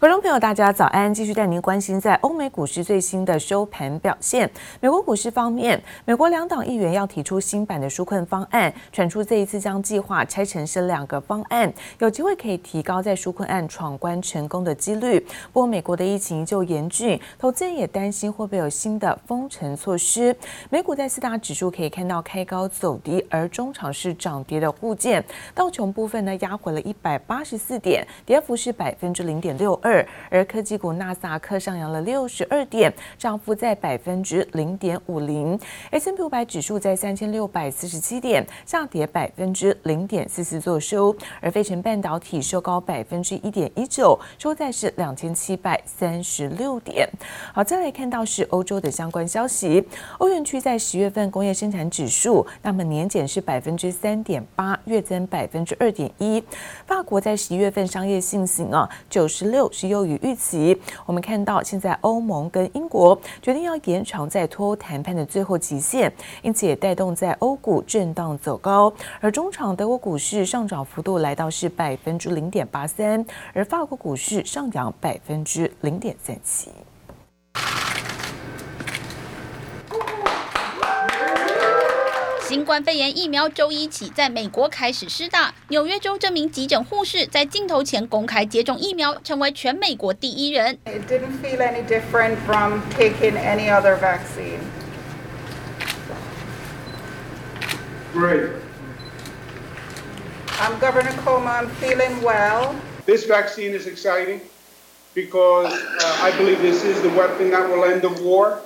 观众朋友，大家早安！继续带您关心在欧美股市最新的收盘表现。美国股市方面，美国两党议员要提出新版的纾困方案，传出这一次将计划拆成是两个方案，有机会可以提高在纾困案闯关成功的几率。不过，美国的疫情依旧严峻，投资人也担心会不会有新的封城措施。美股在四大指数可以看到开高走低，而中场是涨跌的互见。道琼部分呢压回了一百八十四点，跌幅是百分之零点六二。二，而科技股纳斯达克上扬了六十二点，涨幅在百分之零点五零。S&P 五百指数在三千六百四十七点，下跌百分之零点四四作收。而费城半导体收高百分之一点一九，收在是两千七百三十六点。好，再来看到是欧洲的相关消息，欧元区在十月份工业生产指数，那么年减是百分之三点八，月增百分之二点一。法国在十一月份商业信心啊九十六。是优于预期。我们看到，现在欧盟跟英国决定要延长在脱欧谈判的最后期限，因此也带动在欧股震荡走高。而中场德国股市上涨幅度来到是百分之零点八三，而法国股市上扬百分之零点三七。新冠肺炎疫苗周一起在美国开始施打。纽约州这名急诊护士在镜头前公开接种疫苗，成为全美国第一人。It didn't feel any different from taking any other vaccine. Great. I'm Governor Cuomo. I'm feeling well. This vaccine is exciting because uh, I believe this is the weapon that will end the war.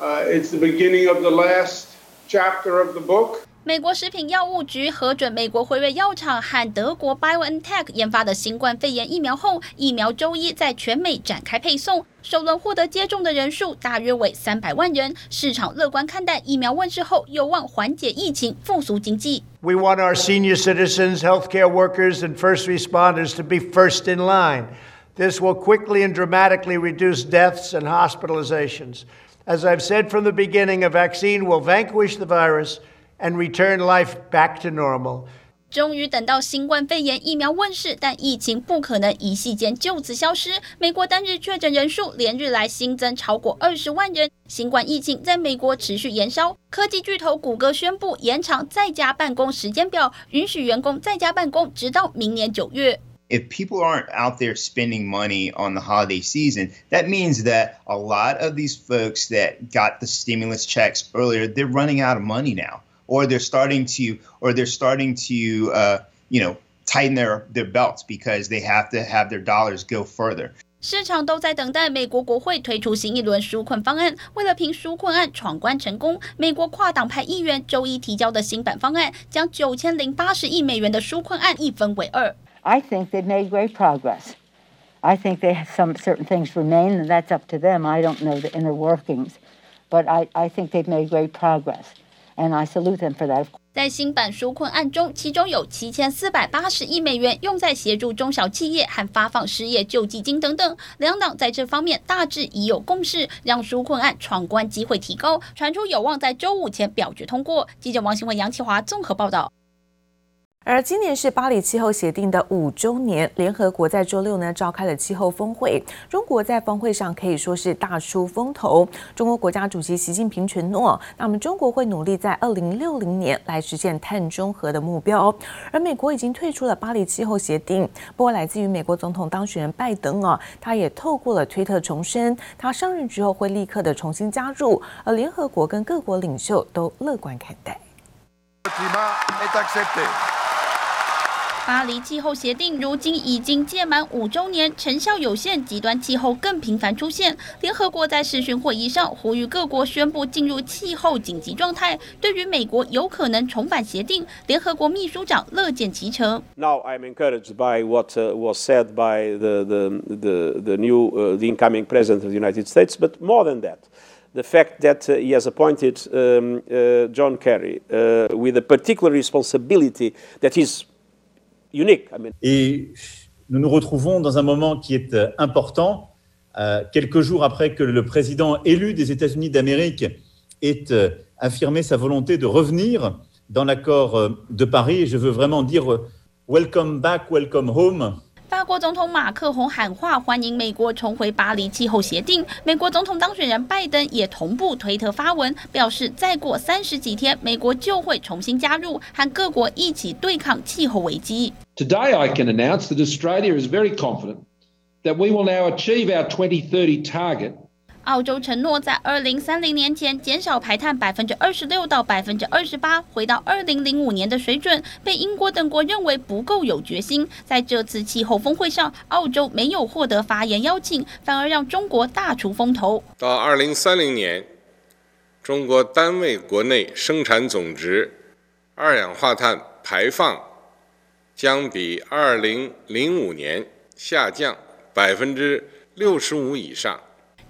Uh, it's the beginning of the last. Chapter of the book. 美国食品药物局核准美国辉瑞药厂和德国 BioNTech 研发的新冠肺炎疫苗后，疫苗周一在全美展开配送。首轮获得接种的人数大约为三百万人。市场乐观看待疫苗问世后有望缓解疫情、复苏经济。We want our senior citizens, healthcare workers, and first responders to be first in line. This will quickly and dramatically reduce deaths and hospitalizations. As I've said from the beginning, a vaccine will vanquish the virus and return life back to normal. 终于等到新冠肺炎疫苗问世，但疫情不可能一夕间就此消失。美国单日确诊人数连日来新增超过二十万人，新冠疫情在美国持续延烧。科技巨头谷歌宣布延长在家办公时间表，允许员工在家办公直到明年九月。if people aren't out there spending money on the holiday season, that means that a lot of these folks that got the stimulus checks earlier, they're running out of money now, or they're starting to, or they're starting to, uh, you know, tighten their their belts because they have to have their dollars go further. 市场都在等待美国国会推出新一轮纾困方案。为了凭纾困案闯关成功，美国跨党派议员周一提交的新版方案，将九千零八十亿美元的纾困案一分为二。 I think they've made great progress. I think they have some certain things remain, and that's up to them. I don't know the inner workings, but I, I think they've made great progress, and I salute them for that. 在新版纾困案中，其中有七千四百八十亿美元用在协助中小企业和发放失业救济金等等。两党在这方面大致已有共识，让纾困案闯关机会提高，传出有望在周五前表决通过。记者王新文、杨启华综合报道。而今年是巴黎气候协定的五周年，联合国在周六呢召开了气候峰会，中国在峰会上可以说是大出风头。中国国家主席习近平承诺，那么中国会努力在二零六零年来实现碳中和的目标。而美国已经退出了巴黎气候协定，不过来自于美国总统当选人拜登啊，他也透过了推特重申，他上任之后会立刻的重新加入。而联合国跟各国领袖都乐观看待。巴黎气候协定如今已经届满五周年，成效有限，极端气候更频繁出现。联合国在视讯会议上呼吁各国宣布进入气候紧急状态。对于美国有可能重返协定，联合国秘书长乐见其成。Now I'm encouraged by what was said by the the the the new the incoming president of the United States, but more than that, the fact that he has appointed John Kerry with a particular responsibility that is. Et nous nous retrouvons dans un moment qui est important, euh, quelques jours après que le président élu des États-Unis d'Amérique ait euh, affirmé sa volonté de revenir dans l'accord de Paris. Et je veux vraiment dire welcome back, welcome home. 法国总统马克宏喊话欢迎美国重回巴黎气候协定。美国总统当选人拜登也同步推特发文，表示再过三十几天，美国就会重新加入，和各国一起对抗气候危机。Today I can announce that Australia is very confident that we will now achieve our 2030 target. 澳洲承诺在二零三零年前减少排碳百分之二十六到百分之二十八，回到二零零五年的水准，被英国等国认为不够有决心。在这次气候峰会上，澳洲没有获得发言邀请，反而让中国大出风头。到二零三零年，中国单位国内生产总值二氧化碳排放将比二零零五年下降百分之六十五以上。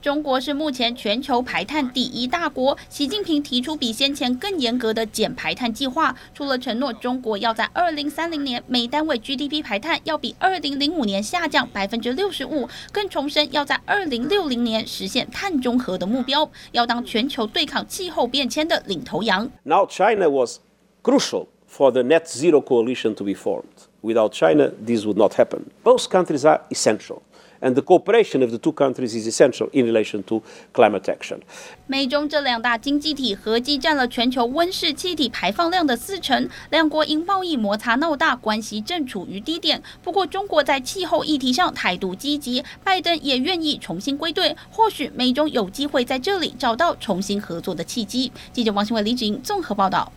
中国是目前全球排碳第一大国。习近平提出比先前更严格的减排碳计划，除了承诺中国要在二零三零年每单位 GDP 排碳要比二零零五年下降百分之六十五，更重申要在二零六零年实现碳中和的目标，要当全球对抗气候变迁的领头羊。Now China was crucial for the net zero coalition to be formed. Without China, this would not happen. Both countries are essential. And the cooperation of the two countries is essential in relation to climate action. 美中这两大经济体合计占了全球温室气体排放量的四成，两国因贸易摩擦闹大，关系正处于低点。不过，中国在气候议题上态度积极，拜登也愿意重新归队，或许美中有机会在这里找到重新合作的契机。记者王新伟、李芷莹综合报道。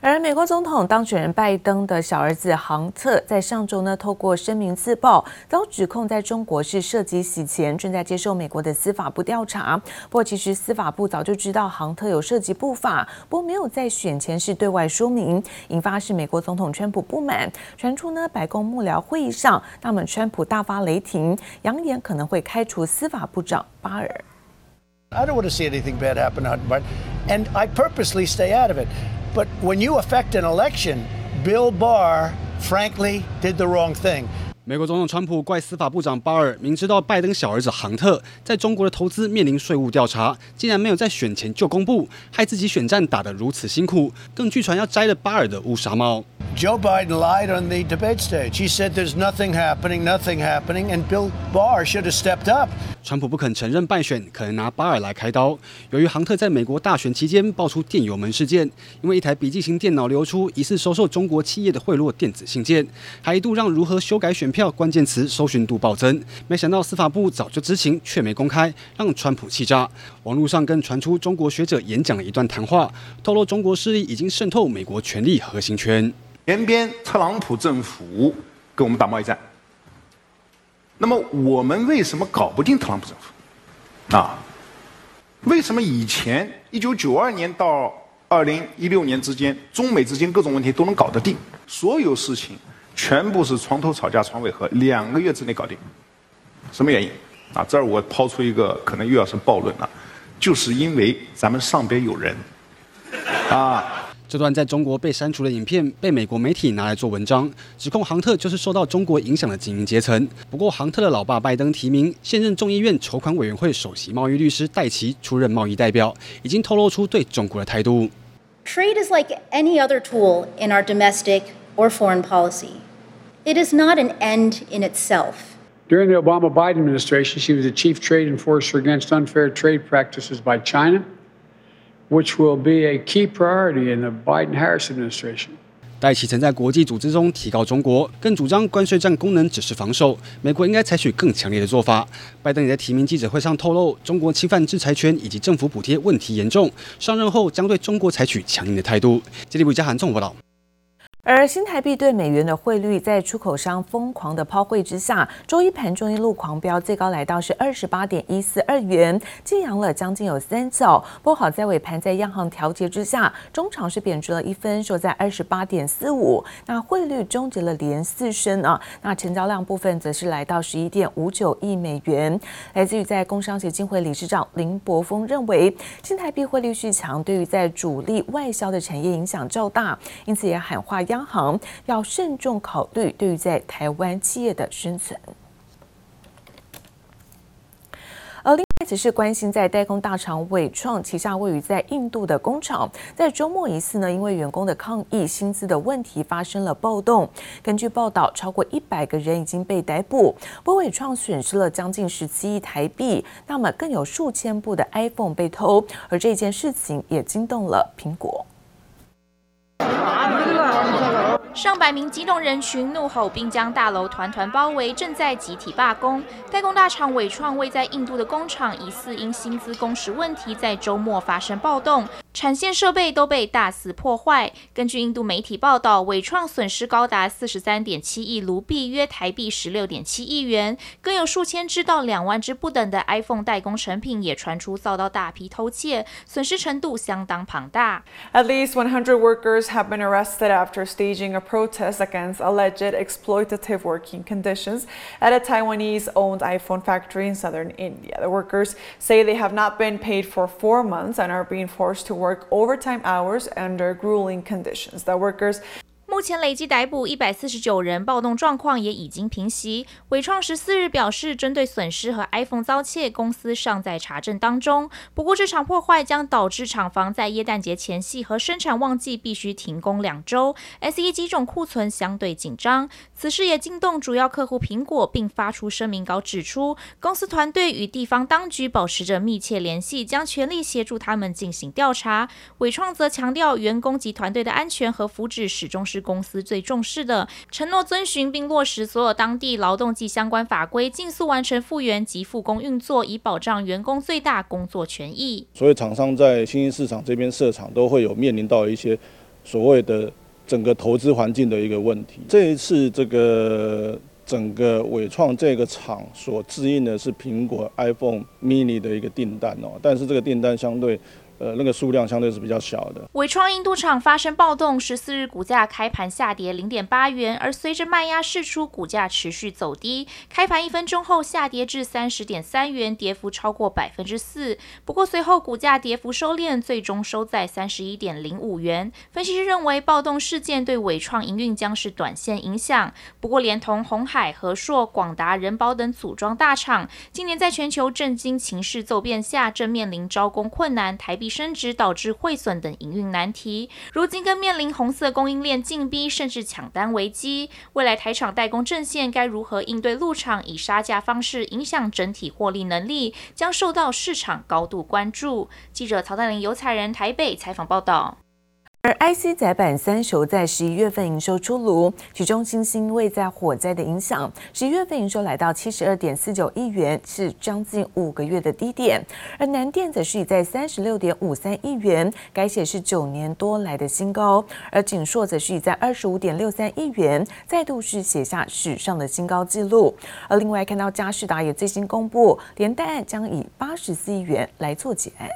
而美国总统当选人拜登的小儿子杭特在上周呢，透过声明自曝，遭指控在中国是涉及洗钱，正在接受美国的司法部调查。不过，其实司法部早就知道杭特有涉及不法，不过没有在选前是对外说明，引发是美国总统川普不满。传出呢，白宫幕僚会议上，那么川普大发雷霆，扬言可能会开除司法部长巴尔。I don't want to see anything bad happen, but and I purposely stay out of it. But when you affect an election, Bill Barr, frankly, did the wrong thing. 美国总统川普怪司法部长巴尔，明知道拜登小儿子杭特在中国的投资面临税务调查，竟然没有在选前就公布，害自己选战打得如此辛苦，更据传要摘了巴尔的乌纱帽。Joe Biden lied on the debate stage. He said there's nothing happening, nothing happening, and Bill Barr should have stepped up. 川普不肯承认败选，可能拿巴尔来开刀。由于杭特在美国大选期间爆出电邮门事件，因为一台笔记型电脑流出疑似收受中国企业的贿赂电子信件，还一度让如何修改选票关键词搜寻度暴增。没想到司法部早就知情，却没公开，让川普气炸。网络上更传出中国学者演讲了一段谈话，透露中国势力已经渗透美国权力核心圈。前边特朗普政府跟我们打贸易战，那么我们为什么搞不定特朗普政府？啊，为什么以前一九九二年到二零一六年之间，中美之间各种问题都能搞得定？所有事情全部是床头吵架床尾和，两个月之内搞定。什么原因？啊，这儿我抛出一个可能又要是暴论了，就是因为咱们上边有人，啊。这段在中国被删除的影片被美国媒体拿来做文章，指控杭特就是受到中国影响的精英阶层。不过，杭特的老爸拜登提名现任众议院筹款委员会首席贸易律师戴奇出任贸易代表，已经透露出对中国的态度。Trade is like any other tool in our domestic or foreign policy. It is not an end in itself. During the Obama-Biden administration, she was the chief trade enforcer against unfair trade practices by China. Which will be a key priority in the Biden-Harris administration. 戴琪曾在国际组织中提告中国，更主张关税战功能只是防守，美国应该采取更强烈的做法。拜登也在提名记者会上透露，中国侵犯制裁权以及政府补贴问题严重，上任后将对中国采取强硬的态度。吉利布加韩综报道。而新台币对美元的汇率在出口商疯狂的抛汇之下，周一盘中一路狂飙，最高来到是二十八点一四二元，劲扬了将近有三角。不过好在尾盘在央行调节之下，中场是贬值了一分，收在二十八点四五。那汇率终结了连四升啊。那成交量部分则是来到十一点五九亿美元。来自于在工商协进会理事长林柏峰认为，新台币汇率续强，对于在主力外销的产业影响较大，因此也喊话。央行要慎重考虑对于在台湾企业的生存。而另外，则是关心在代工大厂伟创旗下位于在印度的工厂，在周末疑似呢，因为员工的抗议薪资的问题发生了暴动。根据报道，超过一百个人已经被逮捕。不过纬创损失了将近十七亿台币，那么更有数千部的 iPhone 被偷，而这件事情也惊动了苹果。上百名激动人群怒吼，并将大楼团团包围，正在集体罢工。代工大厂伟创位在印度的工厂，疑似因薪资工时问题，在周末发生暴动。产线设备都被大肆破坏。根据印度媒体报道，纬创损失高达四十三点七亿卢币，约台币十六点七亿元，更有数千只到两万只不等的 iPhone 代工成品也传出遭到大批偷窃，损失程度相当庞大。At least 100 workers have been arrested after staging a protest against alleged exploitative working conditions at a Taiwanese-owned iPhone factory in southern India. The workers say they have not been paid for four months and are being forced to work overtime hours under grueling conditions. The workers 目前累计逮捕一百四十九人，暴动状况也已经平息。伟创十四日表示，针对损失和 iPhone 遭窃，公司尚在查证当中。不过，这场破坏将导致厂房在耶诞节前夕和生产旺季必须停工两周，SE 机种库存相对紧张。此事也惊动主要客户苹果，并发出声明稿指出，公司团队与地方当局保持着密切联系，将全力协助他们进行调查。伟创则强调，员工及团队的安全和福祉始终是公司最重视的，承诺遵循并落实所有当地劳动及相关法规，尽速完成复原及复工运作，以保障员工最大工作权益。所以，厂商在新兴市场这边设厂，都会有面临到一些所谓的整个投资环境的一个问题。这一次，这个整个伟创这个厂所制应的是苹果 iPhone mini 的一个订单哦，但是这个订单相对。呃，那个数量相对是比较小的。伟创印度厂发生暴动，十四日股价开盘下跌零点八元，而随着卖压释出，股价持续走低，开盘一分钟后下跌至三十点三元，跌幅超过百分之四。不过随后股价跌幅收敛，最终收在三十一点零五元。分析师认为，暴动事件对伟创营运将是短线影响。不过，连同鸿海、和硕、广达、仁宝等组装大厂，今年在全球震惊情势骤变下，正面临招工困难、台币。升值导致汇损等营运难题，如今更面临红色供应链禁逼，甚至抢单危机。未来台厂代工阵线该如何应对陆厂以杀价方式影响整体获利能力，将受到市场高度关注。记者曹丹玲、游彩人台北采访报道。而 IC 载板三雄在十一月份营收出炉，其中欣兴因为在火灾的影响，十一月份营收来到七十二点四九亿元，是将近五个月的低点。而南电则是以在三十六点五三亿元，改写是九年多来的新高。而景硕则是以在二十五点六三亿元，再度是写下史上的新高纪录。而另外看到佳士达也最新公布，连带案将以八十四亿元来做结案。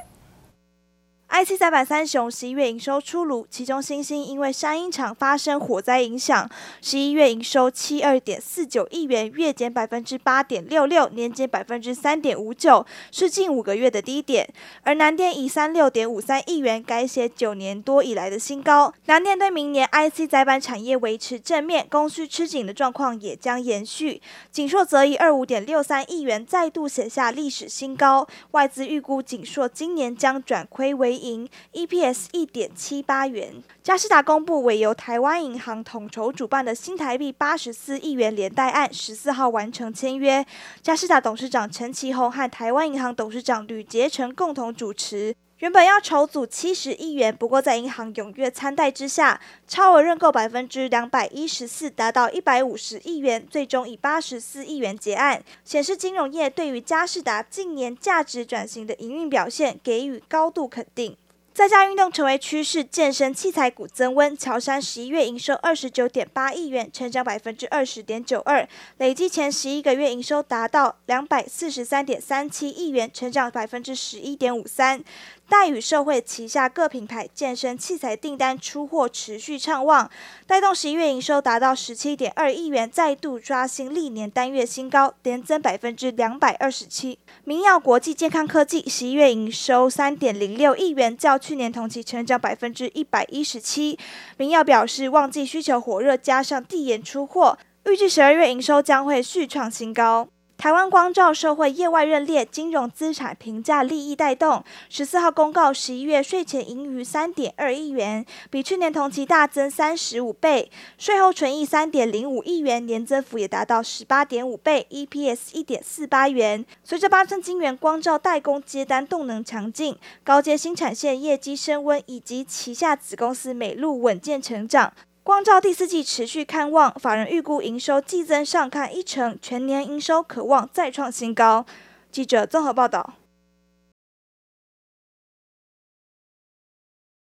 IC 载板三雄十一月营收出炉，其中新兴因为山鹰厂发生火灾影响，十一月营收七二点四九亿元，月减百分之八点六六，年减百分之三点五九，是近五个月的低点。而南电以三六点五三亿元改写九年多以来的新高。南电对明年 IC 载板产业维持正面，供需吃紧的状况也将延续。景硕则以二五点六三亿元再度写下历史新高，外资预估景硕今年将转亏为盈 EPS 一点七八元。嘉士达公布，委由台湾银行统筹主办的新台币八十四亿元连带案，十四号完成签约。嘉士达董事长陈其宏和台湾银行董事长吕杰成共同主持。原本要筹组七十亿元，不过在银行踊跃参贷之下，超额认购百分之两百一十四，达到一百五十亿元，最终以八十四亿元结案，显示金融业对于佳士达近年价值转型的营运表现给予高度肯定。在家运动成为趋势，健身器材股增温。乔山十一月营收二十九点八亿元，成长百分之二十点九二，累计前十一个月营收达到两百四十三点三七亿元，成长百分之十一点五三。大宇社会旗下各品牌健身器材订单出货持续畅旺，带动十一月营收达到十七点二亿元，再度刷新历年单月新高，年增百分之两百二十七。明耀国际健康科技十一月营收三点零六亿元，较去年同期成长百分之一百一十七。明耀表示，旺季需求火热，加上递延出货，预计十二月营收将会续创新高。台湾光罩社会业外认列金融资产评价利益带动，十四号公告十一月税前盈余三点二亿元，比去年同期大增三十五倍，税后纯益三点零五亿元，年增幅也达到十八点五倍，EPS 一点四八元。随着八寸晶圆光罩代工接单动能强劲，高阶新产线业绩升温，以及旗下子公司美路稳健成长。光照第四季持续看望，法人预估营收季增上看一成，全年营收可望再创新高。记者综合报道。